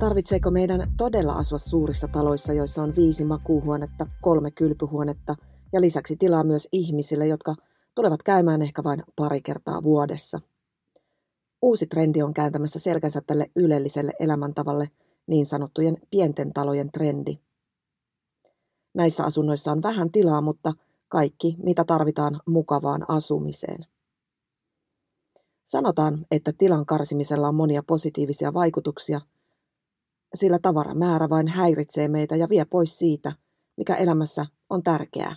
Tarvitseeko meidän todella asua suurissa taloissa, joissa on viisi makuuhuonetta, kolme kylpyhuonetta ja lisäksi tilaa myös ihmisille, jotka tulevat käymään ehkä vain pari kertaa vuodessa? Uusi trendi on kääntämässä selkänsä tälle ylelliselle elämäntavalle, niin sanottujen pienten talojen trendi. Näissä asunnoissa on vähän tilaa, mutta kaikki, mitä tarvitaan mukavaan asumiseen. Sanotaan, että tilan karsimisella on monia positiivisia vaikutuksia, sillä tavaramäärä vain häiritsee meitä ja vie pois siitä, mikä elämässä on tärkeää.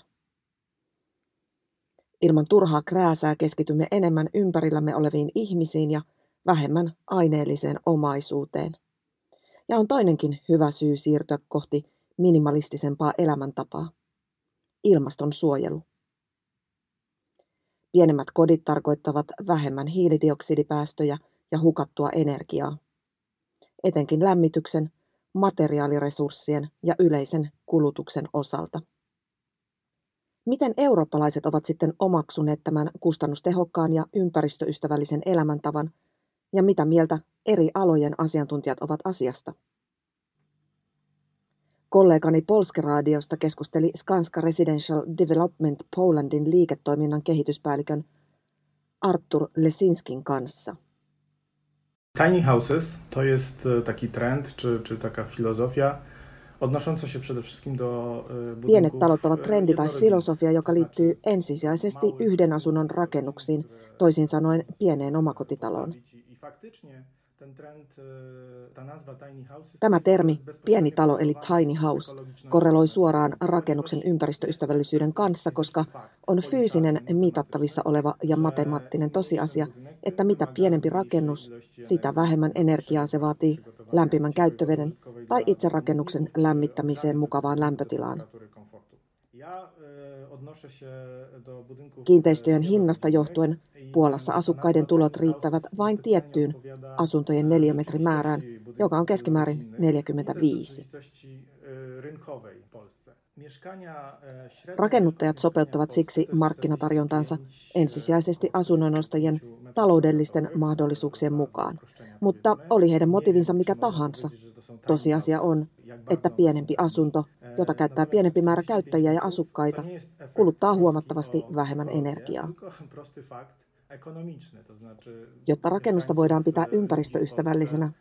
Ilman turhaa krääsää keskitymme enemmän ympärillämme oleviin ihmisiin ja vähemmän aineelliseen omaisuuteen. Ja on toinenkin hyvä syy siirtyä kohti minimalistisempaa elämäntapaa. Ilmaston suojelu. Pienemmät kodit tarkoittavat vähemmän hiilidioksidipäästöjä ja hukattua energiaa. Etenkin lämmityksen, materiaaliresurssien ja yleisen kulutuksen osalta. Miten eurooppalaiset ovat sitten omaksuneet tämän kustannustehokkaan ja ympäristöystävällisen elämäntavan ja mitä mieltä eri alojen asiantuntijat ovat asiasta? Kollegani Polske-radiosta keskusteli Skanska Residential Development Polandin liiketoiminnan kehityspäällikön Artur Lesinskin kanssa. Tiny houses to jest e, taki trend czy, czy taka filozofia odnosząca się przede wszystkim do e, Pienet talot ovat trendi tai filosofia, joka liittyy ensisijaisesti yhden asunnon rakennuksiin, toisin sanoen pieneen omakotitaloon. Tämä termi, pieni talo eli tiny house, korreloi suoraan rakennuksen ympäristöystävällisyyden kanssa, koska on fyysinen mitattavissa oleva ja matemaattinen tosiasia, että mitä pienempi rakennus, sitä vähemmän energiaa se vaatii lämpimän käyttöveden tai itse rakennuksen lämmittämiseen mukavaan lämpötilaan. Kiinteistöjen hinnasta johtuen Puolassa asukkaiden tulot riittävät vain tiettyyn asuntojen neliömetrimäärään, joka on keskimäärin 45. Rakennuttajat sopeuttavat siksi markkinatarjontansa ensisijaisesti asunnonostajien taloudellisten mahdollisuuksien mukaan. Mutta oli heidän motivinsa mikä tahansa, Tosiasia on, että pienempi asunto, jota käyttää pienempi määrä käyttäjiä ja asukkaita, kuluttaa huomattavasti vähemmän energiaa. Jotta rakennusta voidaan pitää ympäristöystävällisenä,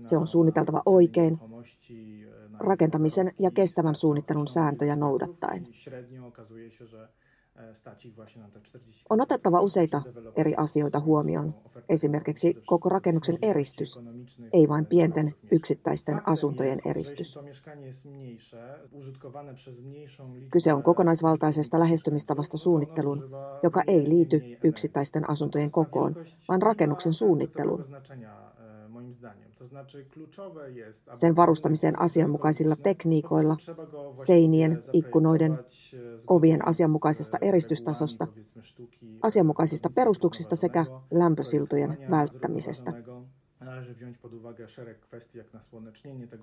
se on suunniteltava oikein, rakentamisen ja kestävän suunnittelun sääntöjä noudattaen. On otettava useita eri asioita huomioon, esimerkiksi koko rakennuksen eristys, ei vain pienten yksittäisten asuntojen eristys. Kyse on kokonaisvaltaisesta lähestymistavasta suunnitteluun, joka ei liity yksittäisten asuntojen kokoon, vaan rakennuksen suunnitteluun. Sen varustamiseen asianmukaisilla tekniikoilla, seinien, ikkunoiden, ovien asianmukaisesta eristystasosta, asianmukaisista perustuksista sekä lämpösiltojen välttämisestä.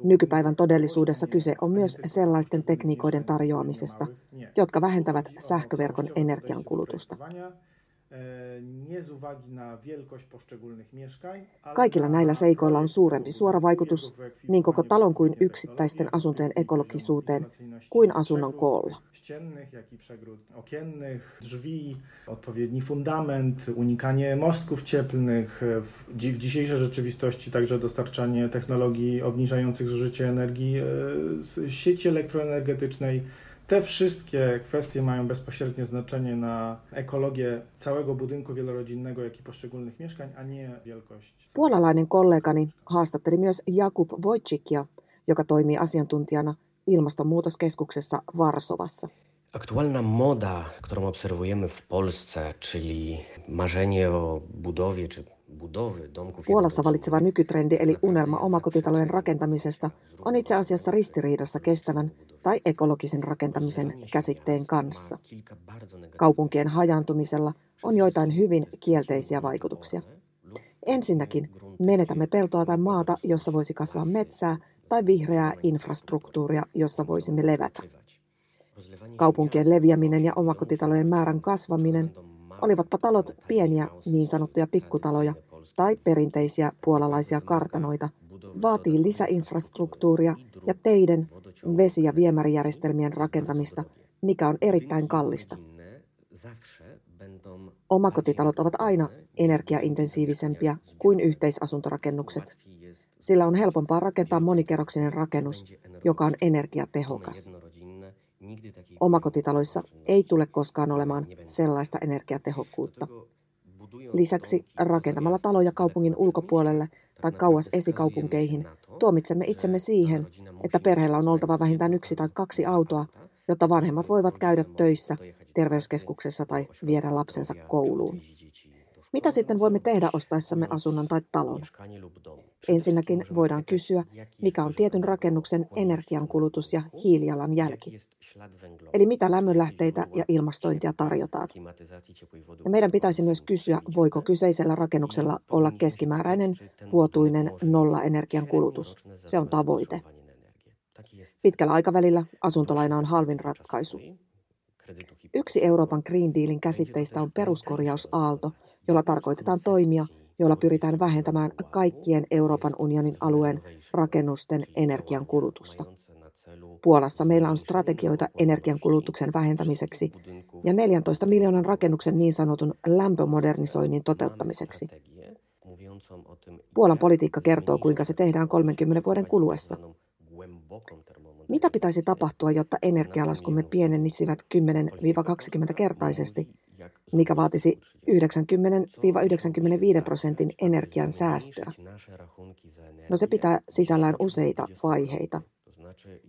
Nykypäivän todellisuudessa kyse on myös sellaisten tekniikoiden tarjoamisesta, jotka vähentävät sähköverkon energiankulutusta. Kaikilla näillä seikoilla on suurempi suora vaikutus niin koko talon kuin yksittäisten asuntojen ekologisuuteen kuin asunnon koolla. odpowiedni fundament, unikanie mostków cieplnych, w dzisiejszej rzeczywistości także dostarczanie technologii obniżających zużycie energii z sieci elektroenergetycznej. Te wszystkie kwestie mają bezpośrednie znaczenie na ekologię całego budynku wielorodzinnego, jak i poszczególnych mieszkań, a nie wielkość. Puolalainen kollegani haastatteli myös Jakub Wojcikia, joka toimii asiantuntijana ilmastonmuutoskeskuksessa Varsovassa. Aktualna moda, którą obserwujemy w Polsce, czyli marzenie o budowie czy Puolassa valitseva nykytrendi eli unelma omakotitalojen rakentamisesta on itse asiassa ristiriidassa kestävän tai ekologisen rakentamisen käsitteen kanssa. Kaupunkien hajaantumisella on joitain hyvin kielteisiä vaikutuksia. Ensinnäkin menetämme peltoa tai maata, jossa voisi kasvaa metsää, tai vihreää infrastruktuuria, jossa voisimme levätä. Kaupunkien leviäminen ja omakotitalojen määrän kasvaminen Olivatpa talot pieniä niin sanottuja pikkutaloja tai perinteisiä puolalaisia kartanoita, vaatii lisäinfrastruktuuria ja teiden, vesi- ja viemärijärjestelmien rakentamista, mikä on erittäin kallista. Omakotitalot ovat aina energiaintensiivisempiä kuin yhteisasuntorakennukset. Sillä on helpompaa rakentaa monikerroksinen rakennus, joka on energiatehokas. Omakotitaloissa ei tule koskaan olemaan sellaista energiatehokkuutta. Lisäksi rakentamalla taloja kaupungin ulkopuolelle tai kauas esikaupunkeihin tuomitsemme itsemme siihen, että perheellä on oltava vähintään yksi tai kaksi autoa, jotta vanhemmat voivat käydä töissä, terveyskeskuksessa tai viedä lapsensa kouluun. Mitä sitten voimme tehdä ostaessamme asunnon tai talon? Ensinnäkin voidaan kysyä, mikä on tietyn rakennuksen energiankulutus ja hiilijalanjälki. Eli mitä lämmönlähteitä ja ilmastointia tarjotaan. Ja meidän pitäisi myös kysyä, voiko kyseisellä rakennuksella olla keskimääräinen vuotuinen nolla energian kulutus. Se on tavoite. Pitkällä aikavälillä asuntolaina on halvin ratkaisu. Yksi Euroopan Green Dealin käsitteistä on peruskorjausaalto, jolla tarkoitetaan toimia, joilla pyritään vähentämään kaikkien Euroopan unionin alueen rakennusten energian kulutusta. Puolassa meillä on strategioita energiankulutuksen vähentämiseksi ja 14 miljoonan rakennuksen niin sanotun lämpömodernisoinnin toteuttamiseksi. Puolan politiikka kertoo, kuinka se tehdään 30 vuoden kuluessa. Mitä pitäisi tapahtua, jotta energialaskumme pienenisivät 10-20 kertaisesti, mikä vaatisi 90-95 prosentin energian säästöä? No se pitää sisällään useita vaiheita.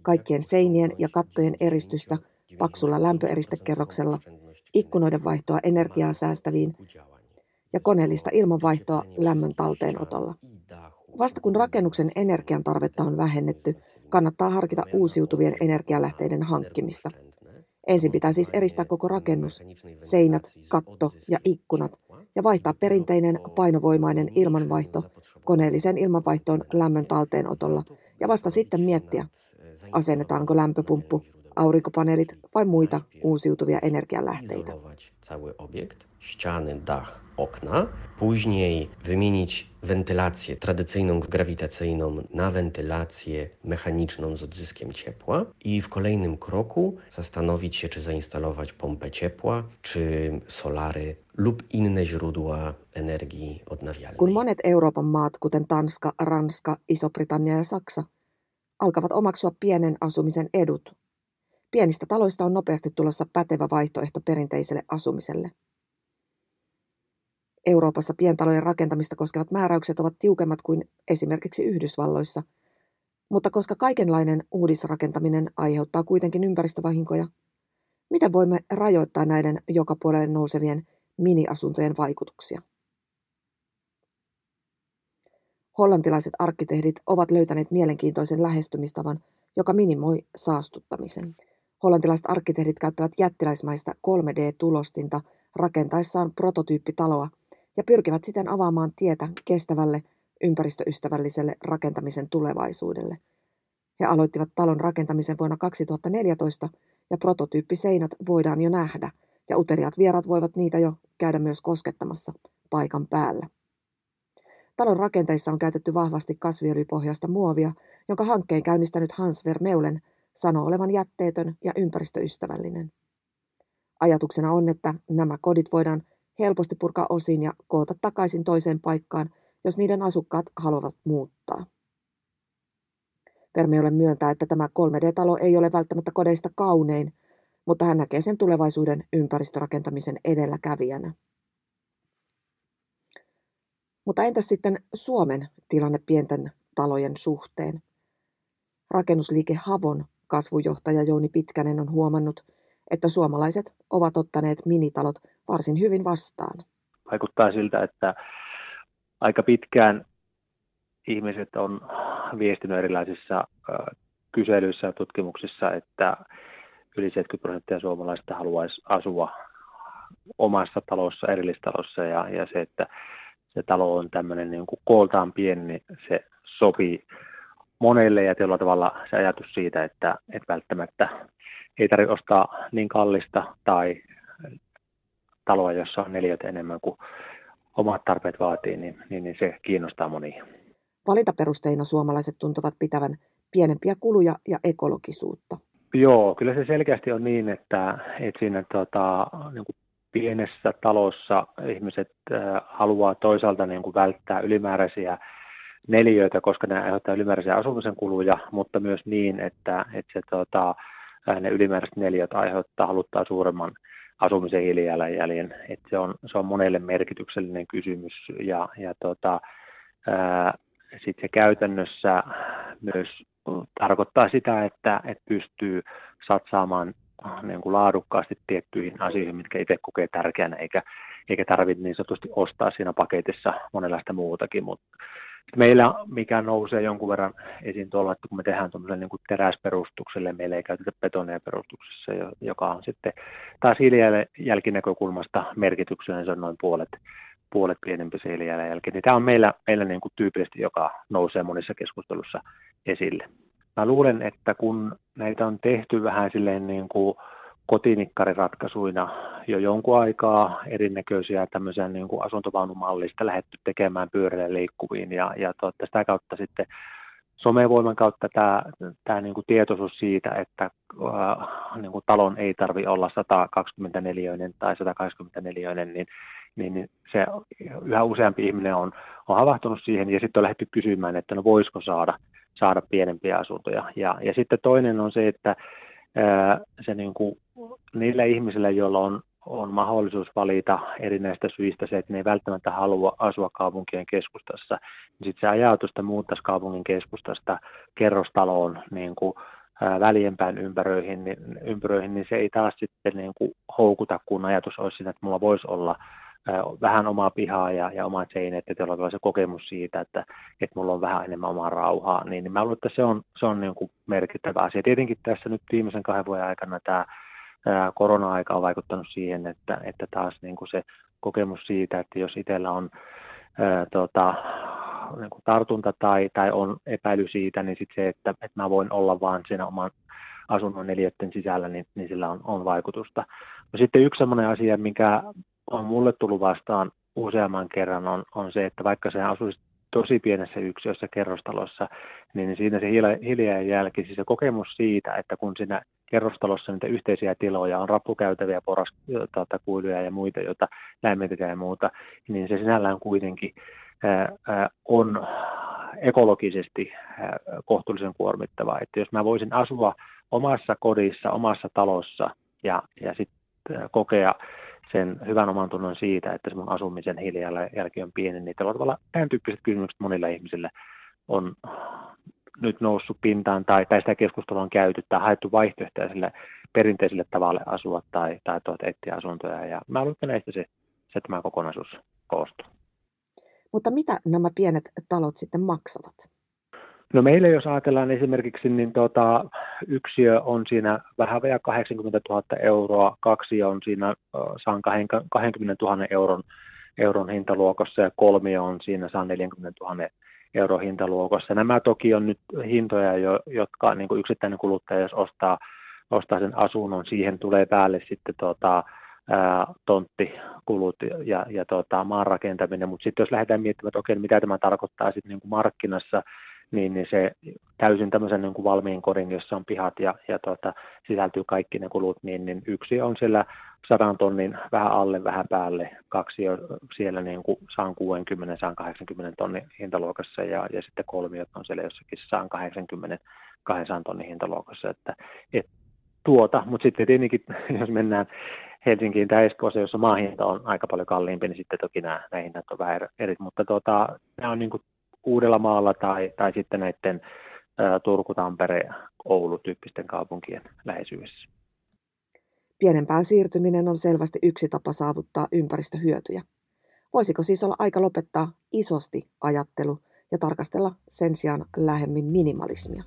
Kaikkien seinien ja kattojen eristystä paksulla lämpöeristekerroksella, ikkunoiden vaihtoa energiaa säästäviin ja koneellista ilmanvaihtoa lämmön talteenotolla. Vasta kun rakennuksen energian tarvetta on vähennetty, kannattaa harkita uusiutuvien energialähteiden hankkimista. Ensin pitää siis eristää koko rakennus, seinät, katto ja ikkunat, ja vaihtaa perinteinen painovoimainen ilmanvaihto koneelliseen ilmanvaihtoon lämmön talteenotolla, ja vasta sitten miettiä, asennetaanko lämpöpumppu, aurinkopaneelit vai muita uusiutuvia energialähteitä. ściany, dach, okna. Później wymienić wentylację tradycyjną grawitacyjną na wentylację mechaniczną z odzyskiem ciepła i w kolejnym kroku zastanowić się, czy zainstalować pompę ciepła, czy solary lub inne źródła energii odnawialnej. Kun monet Euroopan maat, kuten Tanska, Ranska, Iso-Britannia ja Saksa, alkavat omaksua pienen asumisen edut, pienistä taloista on nopeasti tulossa pätevä vaihtoehto perinteiselle asumiselle – Euroopassa pientalojen rakentamista koskevat määräykset ovat tiukemmat kuin esimerkiksi Yhdysvalloissa, mutta koska kaikenlainen uudisrakentaminen aiheuttaa kuitenkin ympäristövahinkoja, miten voimme rajoittaa näiden joka puolelle nousevien miniasuntojen vaikutuksia? Hollantilaiset arkkitehdit ovat löytäneet mielenkiintoisen lähestymistavan, joka minimoi saastuttamisen. Hollantilaiset arkkitehdit käyttävät jättiläismaista 3D-tulostinta rakentaessaan prototyyppitaloa – ja pyrkivät siten avaamaan tietä kestävälle, ympäristöystävälliselle rakentamisen tulevaisuudelle. He aloittivat talon rakentamisen vuonna 2014 ja prototyyppiseinät voidaan jo nähdä ja uteliaat vierat voivat niitä jo käydä myös koskettamassa paikan päällä. Talon rakenteissa on käytetty vahvasti kasviöljypohjaista muovia, jonka hankkeen käynnistänyt Hans Vermeulen sanoo olevan jätteetön ja ympäristöystävällinen. Ajatuksena on, että nämä kodit voidaan helposti purkaa osiin ja koota takaisin toiseen paikkaan, jos niiden asukkaat haluavat muuttaa. Vermeolle myöntää, että tämä 3D-talo ei ole välttämättä kodeista kaunein, mutta hän näkee sen tulevaisuuden ympäristörakentamisen edelläkävijänä. Mutta entäs sitten Suomen tilanne pienten talojen suhteen? Rakennusliike Havon kasvujohtaja Jouni Pitkänen on huomannut, että suomalaiset ovat ottaneet minitalot varsin hyvin vastaan. Vaikuttaa siltä, että aika pitkään ihmiset on viestinyt erilaisissa kyselyissä ja tutkimuksissa, että yli 70 prosenttia suomalaisista haluaisi asua omassa talossa, erillistalossa ja, ja se, että se talo on tämmöinen niin kuin kooltaan pieni, niin se sopii monelle ja tietyllä tavalla se ajatus siitä, että, että välttämättä ei tarvitse ostaa niin kallista tai taloa, jossa on neljät enemmän kuin omat tarpeet vaatii, niin, niin, niin se kiinnostaa monia. Valintaperusteina suomalaiset tuntuvat pitävän pienempiä kuluja ja ekologisuutta. Joo, kyllä se selkeästi on niin, että, että siinä tota, niin kuin pienessä talossa ihmiset äh, haluaa toisaalta niin kuin välttää ylimääräisiä neliöitä, koska ne aiheuttaa ylimääräisiä asumisen kuluja, mutta myös niin, että, että se, tota, äh, ne ylimääräiset neliöt aiheuttaa haluttaa suuremman asumisen hiilijalanjäljen. Että se, on, se on monelle merkityksellinen kysymys ja, ja tota, sitten se käytännössä myös tarkoittaa sitä, että, että pystyy satsaamaan niin kuin laadukkaasti tiettyihin asioihin, mitkä itse kokee tärkeänä, eikä, eikä tarvitse niin sanotusti ostaa siinä paketissa monenlaista muutakin. Mutta meillä, mikä nousee jonkun verran esiin tuolla, että kun me tehdään tuollaiselle niin teräsperustukselle, meillä ei käytetä betonia perustuksessa, joka on sitten taas hiilijälkinäkökulmasta merkityksellinen, se on noin puolet, puolet pienempi se hiilijalanjälki. Niin tämä on meillä, meillä niin kuin tyypillisesti, joka nousee monissa keskustelussa esille. Mä luulen, että kun näitä on tehty vähän silleen niin kuin kotinikkaриratkaisuina jo jonkun aikaa erinäköisiä tämmöisiä niin kuin asuntovaunumallista lähetty tekemään pyörille liikkuviin ja, ja tuota, sitä kautta sitten somevoiman kautta tämä, tämä niin kuin tietoisuus siitä, että äh, niin kuin talon ei tarvi olla 124 tai 184, niin, niin, niin se yhä useampi ihminen on, on havahtunut siihen ja sitten on lähdetty kysymään, että no voisiko saada, saada pienempiä asuntoja. Ja, ja sitten toinen on se, että se niin kuin, niillä ihmisillä, joilla on, on mahdollisuus valita erinäistä syistä se, että ne ei välttämättä halua asua kaupunkien keskustassa, niin sitten se ajatusta muuttaisi kaupungin keskustasta kerrostaloon niin kuin, ää, väljempään ympäröihin, niin, ympäröihin, niin se ei taas sitten niin kuin, houkuta, kun ajatus olisi siinä, että mulla voisi olla vähän omaa pihaa ja, ja omat seinät, että jollain se kokemus siitä, että, että mulla on vähän enemmän omaa rauhaa, niin, niin mä luulen, että se on, se on niin kuin merkittävä asia. Tietenkin tässä nyt viimeisen kahden vuoden aikana tämä korona-aika on vaikuttanut siihen, että, että taas niin kuin se kokemus siitä, että jos itsellä on ää, tota, niin kuin tartunta tai, tai on epäily siitä, niin sitten se, että, että mä voin olla vaan siinä oman asunnon neljöiden sisällä, niin, niin sillä on, on vaikutusta. No sitten yksi sellainen asia, mikä on mulle tullut vastaan useamman kerran on, on se, että vaikka se asuisi tosi pienessä yksiössä kerrostalossa, niin siinä se hiljaa jälki, siis se kokemus siitä, että kun siinä kerrostalossa niitä yhteisiä tiloja on rappukäytäviä, poraskuylyjä ja muita, joita lämmitetään ja muuta, niin se sinällään kuitenkin on ekologisesti kohtuullisen kuormittavaa. Että jos mä voisin asua omassa kodissa, omassa talossa ja, ja sitten kokea sen hyvän oman tunnon siitä, että se mun asumisen hiilijalanjälki on pieni, niin tällä tavalla tämän tyyppiset kysymykset monilla ihmisillä on nyt noussut pintaan tai, tai sitä keskustelua on käyty tai haettu vaihtoehtoja sille perinteiselle tavalle asua tai, tai tuota etsiä asuntoja. Ja mä luulen, että näistä se, se tämä kokonaisuus koostuu. Mutta mitä nämä pienet talot sitten maksavat? No meillä jos ajatellaan esimerkiksi, niin tota, yksiö on siinä vähän vajaa 80 000 euroa, kaksi on siinä saan 20 000 euron, euron hintaluokassa ja kolmi on siinä saan 40 000 euron hintaluokassa. Nämä toki on nyt hintoja, jo, jotka niin kuin yksittäinen kuluttaja, jos ostaa, ostaa sen asunnon, siihen tulee päälle sitten ää, tonttikulut ja, ja tota, maan rakentaminen, mutta sitten jos lähdetään miettimään, että okei, mitä tämä tarkoittaa sitten niin markkinassa, niin, niin se täysin tämmöisen niin kuin valmiin kodin, jossa on pihat ja, ja tuota, sisältyy kaikki ne kulut, niin, niin yksi on siellä sadan tonnin vähän alle, vähän päälle, kaksi on siellä niin kuin 160, 180 tonnin hintaluokassa ja, ja sitten kolmiot on siellä jossakin 180, 200 tonnin hintaluokassa, että et, tuota, mutta sitten tietenkin, jos mennään Helsinkiin tai Espoossa, jossa maahinta on aika paljon kalliimpi, niin sitten toki nämä, nämä hinnat on vähän eri, mutta tuota, nämä on niin kuin Uudellamaalla tai, tai sitten näiden Turku, Tampere, Oulu tyyppisten kaupunkien läheisyydessä. Pienempään siirtyminen on selvästi yksi tapa saavuttaa ympäristöhyötyjä. Voisiko siis olla aika lopettaa isosti ajattelu ja tarkastella sen sijaan lähemmin minimalismia?